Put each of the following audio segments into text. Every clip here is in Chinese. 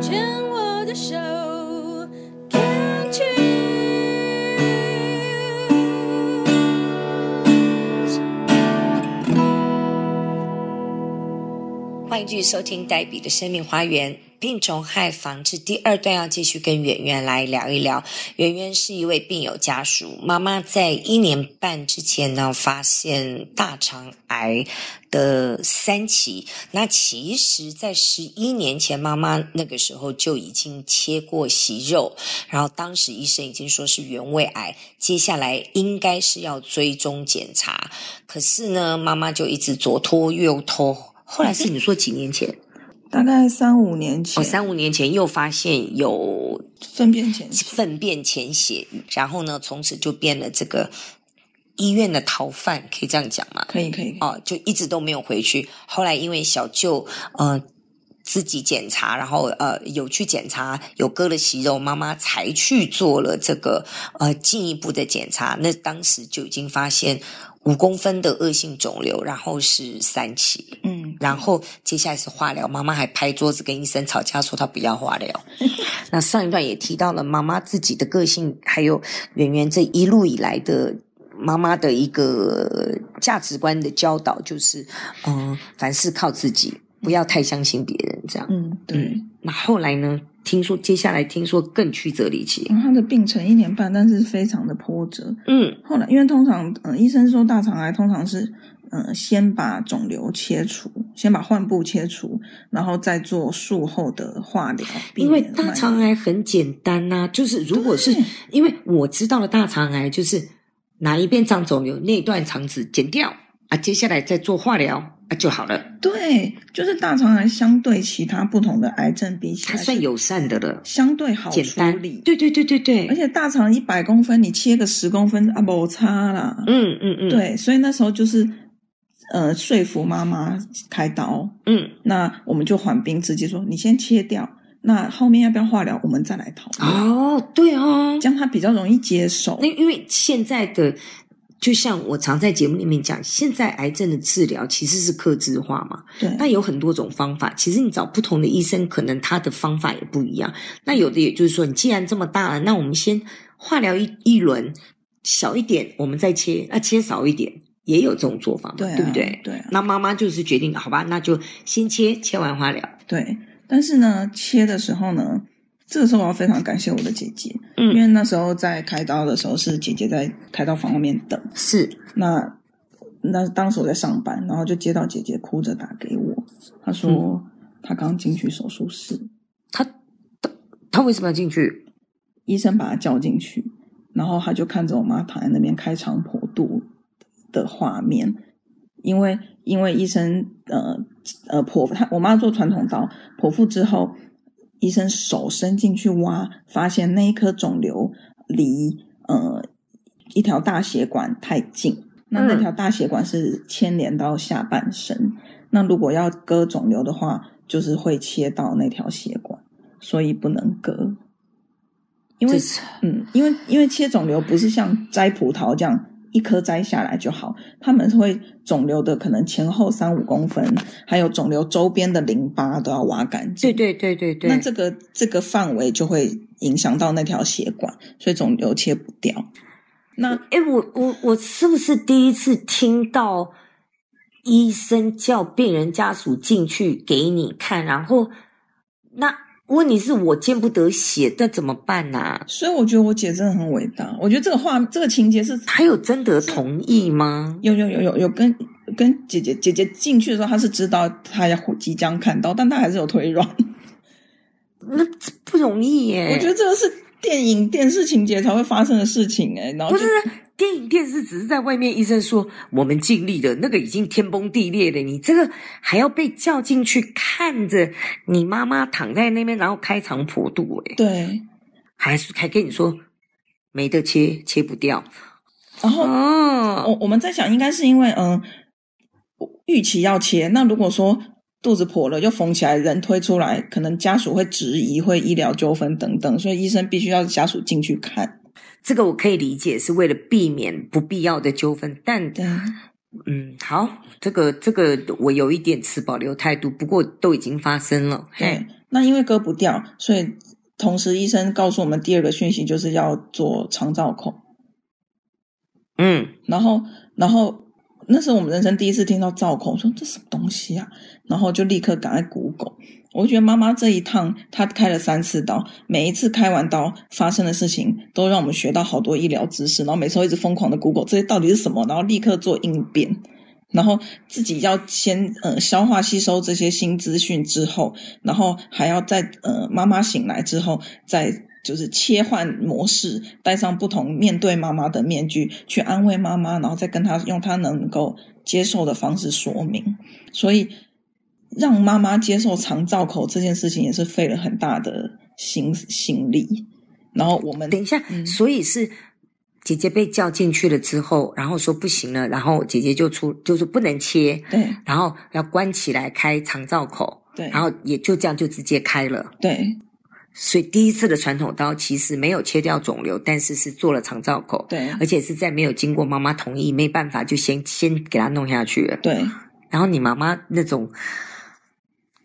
牵我的手。欢迎继续收听黛比的生命花园。病虫害防治第二段要继续跟圆圆来聊一聊。圆圆是一位病友家属，妈妈在一年半之前呢发现大肠癌的三期。那其实，在十一年前，妈妈那个时候就已经切过息肉，然后当时医生已经说是原位癌，接下来应该是要追踪检查。可是呢，妈妈就一直左拖右拖。后来是你说几年前？大概三五年前，哦，三五年前又发现有粪便潜粪便潜血，然后呢，从此就变了这个医院的逃犯，可以这样讲吗？可以，可以，哦，就一直都没有回去。后来因为小舅呃自己检查，然后呃有去检查，有割了息肉，妈妈才去做了这个呃进一步的检查。那当时就已经发现。五公分的恶性肿瘤，然后是三期，嗯，然后接下来是化疗。妈妈还拍桌子跟医生吵架，说她不要化疗。那上一段也提到了妈妈自己的个性，还有圆圆这一路以来的妈妈的一个价值观的教导，就是嗯，凡事靠自己，不要太相信别人，这样。嗯，对。嗯，那后来呢？听说接下来听说更曲折离奇，他的病程一年半，但是非常的波折。嗯，后来因为通常，嗯、呃，医生说大肠癌通常是，嗯、呃，先把肿瘤切除，先把患部切除，然后再做术后的化疗。因为大肠癌很简单呐、啊，就是如果是因为我知道的大肠癌，就是哪一边长肿瘤，那段肠子剪掉啊，接下来再做化疗。啊，就好了。对，就是大肠癌相对其他不同的癌症比起来，它算友善的了，相对好处理。简单。对对对对对。而且大肠一百公分，你切个十公分啊，没差啦。嗯嗯嗯。对，所以那时候就是呃说服妈妈开刀。嗯。那我们就缓兵之计说，你先切掉，那后面要不要化疗，我们再来讨论。哦，对哦，这样他比较容易接受。那因为现在的。就像我常在节目里面讲，现在癌症的治疗其实是克制化嘛，对，那有很多种方法。其实你找不同的医生，可能他的方法也不一样。那有的也就是说，你既然这么大了，那我们先化疗一一轮，小一点，我们再切，那切少一点，也有这种做法嘛，对啊，对不对？对啊。那妈妈就是决定，好吧，那就先切，切完化疗。对，但是呢，切的时候呢。这个时候我要非常感谢我的姐姐，嗯，因为那时候在开刀的时候是姐姐在开刀房外面等，是那那当时我在上班，然后就接到姐姐哭着打给我，她说、嗯、她刚进去手术室，她她她为什么要进去？医生把她叫进去，然后她就看着我妈躺在那边开肠破肚的画面，因为因为医生呃呃剖腹我妈做传统刀剖腹之后。医生手伸进去挖，发现那一颗肿瘤离呃一条大血管太近，那那条大血管是牵连到下半身。嗯、那如果要割肿瘤的话，就是会切到那条血管，所以不能割。因为嗯，因为因为切肿瘤不是像摘葡萄这样。一颗摘下来就好，他们会肿瘤的可能前后三五公分，还有肿瘤周边的淋巴都要挖干净。对对对对对，那这个这个范围就会影响到那条血管，所以肿瘤切不掉。那诶我我我是不是第一次听到医生叫病人家属进去给你看，然后那。问题是我见不得血，那怎么办呢、啊？所以我觉得我姐真的很伟大。我觉得这个画，这个情节是还有征得同意吗？有有有有有跟跟姐姐姐姐进去的时候，她是知道她要即将看到，但她还是有腿软。那不容易耶。我觉得这个是电影电视情节才会发生的事情诶然后不是。电影电视只是在外面，医生说我们尽力了，那个已经天崩地裂了，你这个还要被叫进去看着你妈妈躺在那边，然后开肠破肚，诶对，还是还跟你说没得切，切不掉。然后，哦，我我们在想，应该是因为嗯，预期要切，那如果说肚子破了又缝起来，人推出来，可能家属会质疑，会医疗纠纷等等，所以医生必须要家属进去看。这个我可以理解，是为了避免不必要的纠纷。但，嗯，好，这个这个我有一点持保留态度。不过都已经发生了，对。那因为割不掉，所以同时医生告诉我们第二个讯息就是要做肠造口。嗯，然后，然后那是我们人生第一次听到造口，说这什么东西啊？然后就立刻赶快 Google。我觉得妈妈这一趟她开了三次刀，每一次开完刀发生的事情都让我们学到好多医疗知识，然后每次都一直疯狂的 Google 这些到底是什么，然后立刻做应变。然后自己要先呃消化吸收这些新资讯之后，然后还要在呃妈妈醒来之后，再就是切换模式，戴上不同面对妈妈的面具，去安慰妈妈，然后再跟她用她能够接受的方式说明。所以让妈妈接受长造口这件事情也是费了很大的心心力。然后我们等一下，嗯、所以是。姐姐被叫进去了之后，然后说不行了，然后姐姐就出，就是不能切，对，然后要关起来开长造口，对，然后也就这样就直接开了，对。所以第一次的传统刀其实没有切掉肿瘤，但是是做了长造口，对，而且是在没有经过妈妈同意，没办法就先先给她弄下去了，对。然后你妈妈那种。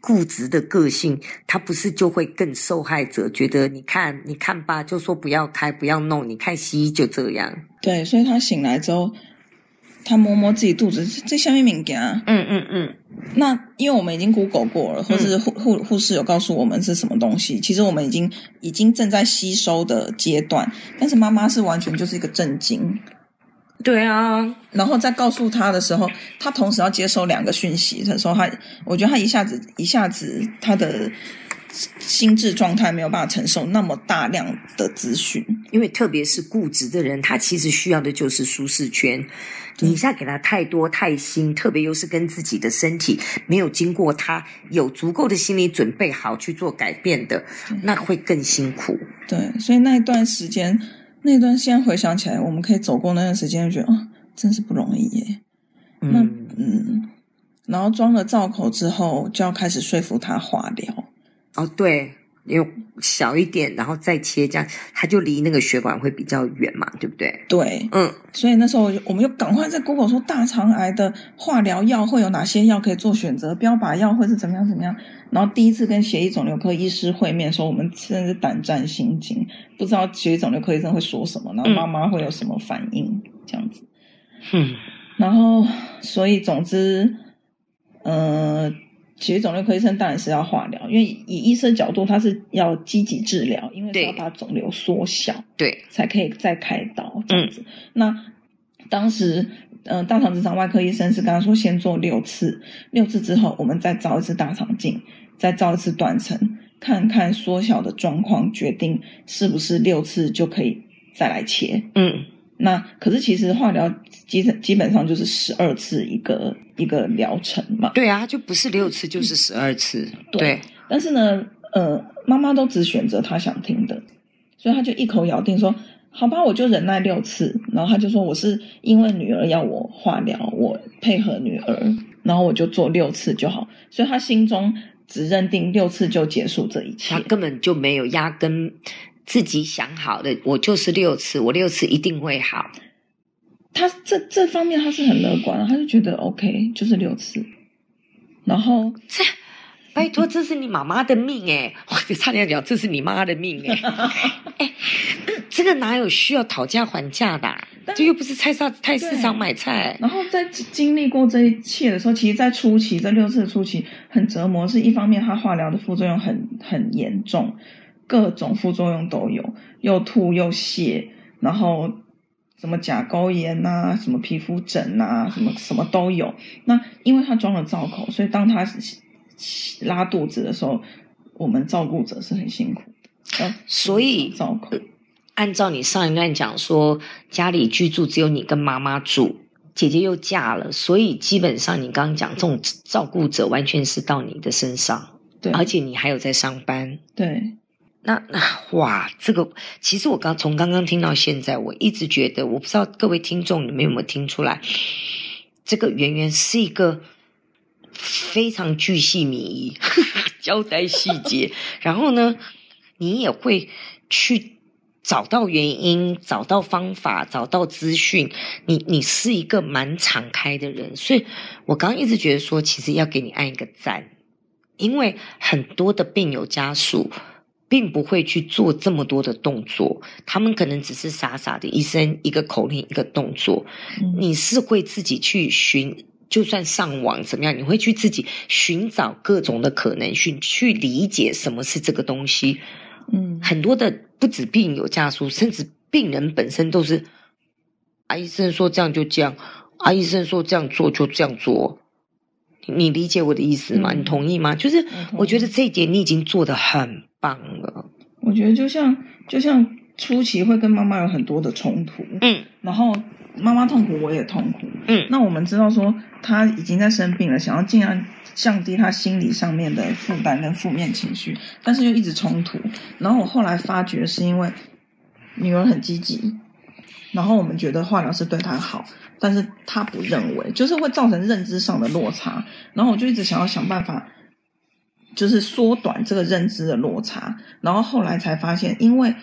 固执的个性，他不是就会更受害者？觉得你看，你看吧，就说不要开，不要弄。你看西医就这样。对，所以他醒来之后，他摸摸自己肚子，这下面敏感。嗯嗯嗯。那因为我们已经 Google 过了，或者是护护护士有告诉我们是什么东西。其实我们已经已经正在吸收的阶段，但是妈妈是完全就是一个震惊。对啊，然后再告诉他的时候，他同时要接收两个讯息的时候，他我觉得他一下子一下子他的心智状态没有办法承受那么大量的资讯，因为特别是固执的人，他其实需要的就是舒适圈。你一下给他太多太新，特别又是跟自己的身体没有经过他有足够的心理准备好去做改变的，那会更辛苦。对，所以那一段时间。那段现在回想起来，我们可以走过那段时间，就觉得啊、哦，真是不容易耶。嗯那嗯，然后装了罩口之后，就要开始说服他化疗。哦，对，用小一点，然后再切，这样它就离那个血管会比较远嘛，对不对？对，嗯。所以那时候我们就赶快在 Google 说大肠癌的化疗药会有哪些药可以做选择，标靶药会是怎么样怎么样。然后第一次跟血液肿瘤科医师会面的时候，我们真的是胆战心惊，不知道血液肿瘤科医生会说什么，然后妈妈会有什么反应，嗯、这样子。嗯，然后所以总之，呃，血液肿瘤科医生当然是要化疗，因为以医生角度，他是要积极治疗，因为是要把肿瘤缩小，对，才可以再开刀这样子。嗯、那当时。嗯、呃，大肠直肠外科医生是跟他说，先做六次，六次之后，我们再照一次大肠镜，再照一次断层，看看缩小的状况，决定是不是六次就可以再来切。嗯，那可是其实化疗基基本上就是十二次一个一个疗程嘛。对啊，就不是六次就是十二次。嗯、对，对，但是呢，呃，妈妈都只选择她想听的，所以她就一口咬定说。好吧，我就忍耐六次，然后她就说我是因为女儿要我化疗，我配合女儿，然后我就做六次就好，所以她心中只认定六次就结束这一切，他根本就没有压根自己想好的，我就是六次，我六次一定会好。他这这方面他是很乐观，他就觉得 OK，就是六次，然后这。拜托，这是你妈妈的命哎！我就差点讲，这是你妈的命哎！哎，这个哪有需要讨价还价的、啊？这又不是菜市菜市场买菜。然后在经历过这一切的时候，其实，在初期，这六次的初期很折磨。是一方面，他化疗的副作用很很严重，各种副作用都有，又吐又泻，然后什么甲沟炎呐、啊，什么皮肤疹呐、啊，什么什么都有。那因为他装了罩口，所以当他拉肚子的时候，我们照顾者是很辛苦的。所以，照顾。按照你上一段讲说，家里居住只有你跟妈妈住，姐姐又嫁了，所以基本上你刚刚讲这种照顾者完全是到你的身上。对，而且你还有在上班。对，那那哇，这个其实我刚从刚刚听到现在，我一直觉得，我不知道各位听众你们有没有听出来，这个圆圆是一个。非常巨细靡遗，交代细节，然后呢，你也会去找到原因，找到方法，找到资讯。你你是一个蛮敞开的人，所以我刚刚一直觉得说，其实要给你按一个赞，因为很多的病友家属并不会去做这么多的动作，他们可能只是傻傻的，医生一个口令一个动作。嗯、你是会自己去寻，就算上网怎么样，你会去自己寻找各种的可能性，去理解什么是这个东西。嗯，很多的不止病友家属，甚至病人本身都是，啊，医生说这样就这样，啊，医生说这样做就这样做。你理解我的意思吗？嗯、你同意吗？就是我觉得这一点你已经做的很棒了。我觉得就像就像初期会跟妈妈有很多的冲突，嗯，然后妈妈痛苦，我也痛苦，嗯。那我们知道说她已经在生病了，想要尽量降低她心理上面的负担跟负面情绪，但是又一直冲突。然后我后来发觉是因为女儿很积极，然后我们觉得化疗是对她好。但是他不认为，就是会造成认知上的落差，然后我就一直想要想办法，就是缩短这个认知的落差，然后后来才发现，因为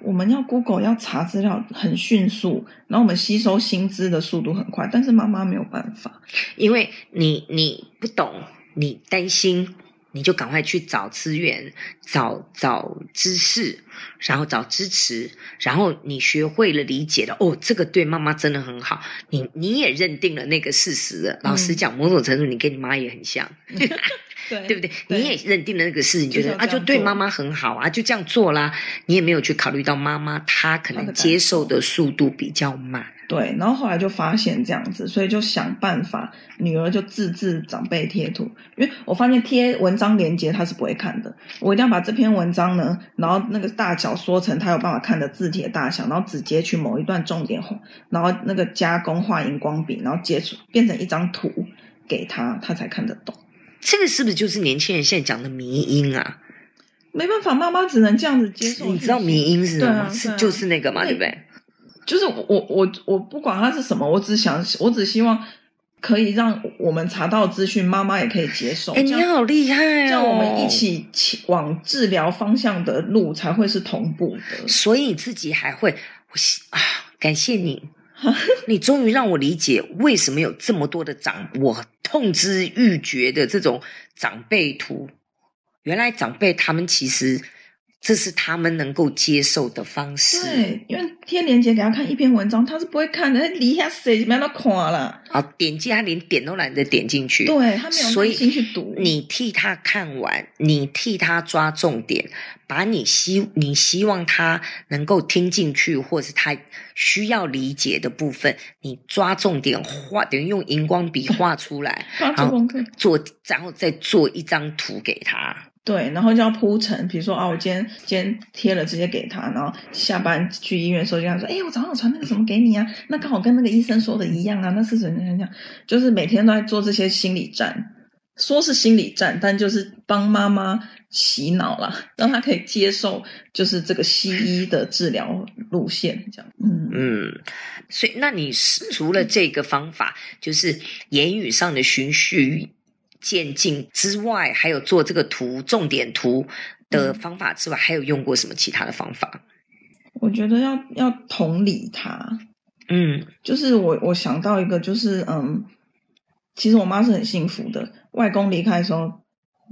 我们要 Google 要查资料很迅速，然后我们吸收新知的速度很快，但是妈妈没有办法，因为你你不懂，你担心。你就赶快去找资源，找找知识，然后找支持，然后你学会了理解了，哦，这个对妈妈真的很好，你你也认定了那个事实了。老实讲，某种程度你跟你妈也很像。对，对不对？对，你也认定了那个事，情觉得啊，就对妈妈很好啊，就这样做啦。你也没有去考虑到妈妈她可能接受的速度比较慢。对，然后后来就发现这样子，所以就想办法，女儿就自制长辈贴图。因为我发现贴文章连接她是不会看的，我一定要把这篇文章呢，然后那个大小缩成她有办法看的字体的大小，然后直接去某一段重点，然后那个加工画荧光笔，然后接触变成一张图给她，她才看得懂。这个是不是就是年轻人现在讲的迷因啊？没办法，妈妈只能这样子接受。你知道迷因是什么吗？啊、是就是那个嘛，对，不对？就是我我我不管它是什么，我只想我只希望可以让我们查到资讯，妈妈也可以接受。哎，你好厉害哦！这样我们一起往治疗方向的路才会是同步的。所以自己还会，我啊，感谢你。你终于让我理解为什么有这么多的长，我痛之欲绝的这种长辈图。原来长辈他们其实这是他们能够接受的方式。对，因为天连结给他看一篇文章，他是不会看的，他离下谁没那看了。好，点击他连点都懒得点进去。对，他没有耐心去读。你替他看完，你替他抓重点。把你希你希望他能够听进去，或是他需要理解的部分，你抓重点画，等于用荧光笔画出来，然后做，然后再做一张图给他。对，然后就要铺陈，比如说啊，我今天今天贴了，直接给他，然后下班去医院的时候就跟他说，哎，我早上传那个什么给你啊，那刚好跟那个医生说的一样啊，那是怎样怎样，就是每天都在做这些心理战。说是心理战，但就是帮妈妈洗脑了，让她可以接受，就是这个西医的治疗路线这样。嗯嗯，所以那你除了这个方法，就是言语上的循序渐进之外，还有做这个图重点图的方法之外，还有用过什么其他的方法？我觉得要要同理他，嗯，就是我我想到一个，就是嗯。其实我妈是很幸福的，外公离开的时候，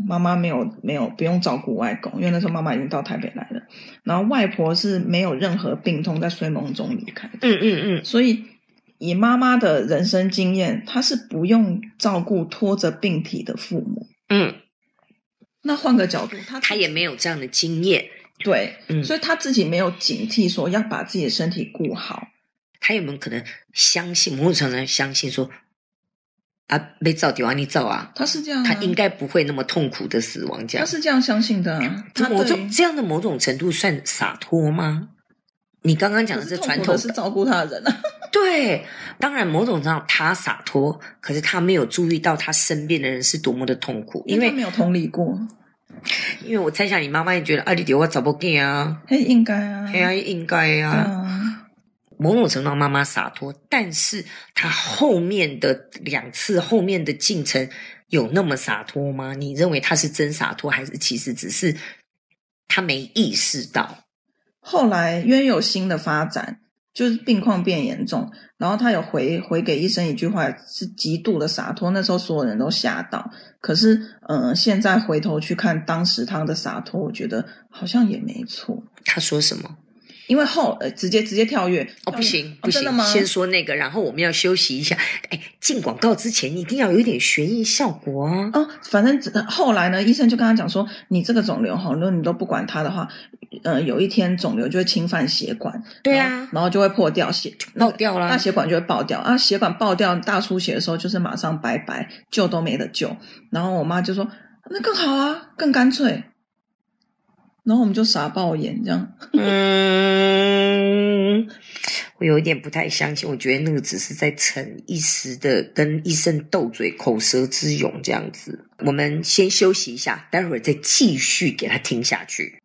妈妈没有没有不用照顾外公，因为那时候妈妈已经到台北来了。然后外婆是没有任何病痛，在睡梦中离开的。嗯嗯嗯。所以以妈妈的人生经验，她是不用照顾拖着病体的父母。嗯。那换个角度，她她也没有这样的经验。对，嗯。所以她自己没有警惕说要把自己的身体顾好。她有没有可能相信？某种程度上相信说。啊，被照掉啊，你照啊，她是这样，她应该不会那么痛苦的死亡，这样。她是这样相信的，他某种这样的某种程度算洒脱吗？你刚刚讲的是传统的是照顾他的人啊，对，当然某种程度他洒脱，可是他没有注意到他身边的人是多么的痛苦，因为他没有同理过。因为我猜想你妈妈也觉得啊，你给我找不见啊，嘿，应该啊，哎呀，应该啊。某种程度上，妈妈洒脱，但是她后面的两次后面的进程有那么洒脱吗？你认为他是真洒脱，还是其实只是他没意识到？后来因为有新的发展，就是病况变严重，然后他有回回给医生一句话，是极度的洒脱。那时候所有人都吓到，可是，嗯、呃，现在回头去看当时他的洒脱，我觉得好像也没错。他说什么？因为后呃直接直接跳跃哦，不行不行，哦，真的吗？先说那个，然后我们要休息一下。哎，进广告之前一定要有一点悬疑效果啊！哦，反正后来呢，医生就跟他讲说，你这个肿瘤哈，如果你都不管它的话，呃，有一天肿瘤就会侵犯血管，对啊，然后就会破掉血爆掉了，大血管就会爆掉啊，血管爆掉大出血的时候就是马上拜拜，救都没得救。然后我妈就说，那更好啊，更干脆。然后我们就傻爆眼这样，嗯，我有一点不太相信，我觉得那个只是在逞一时的跟医生斗嘴、口舌之勇这样子。我们先休息一下，待会儿再继续给他听下去。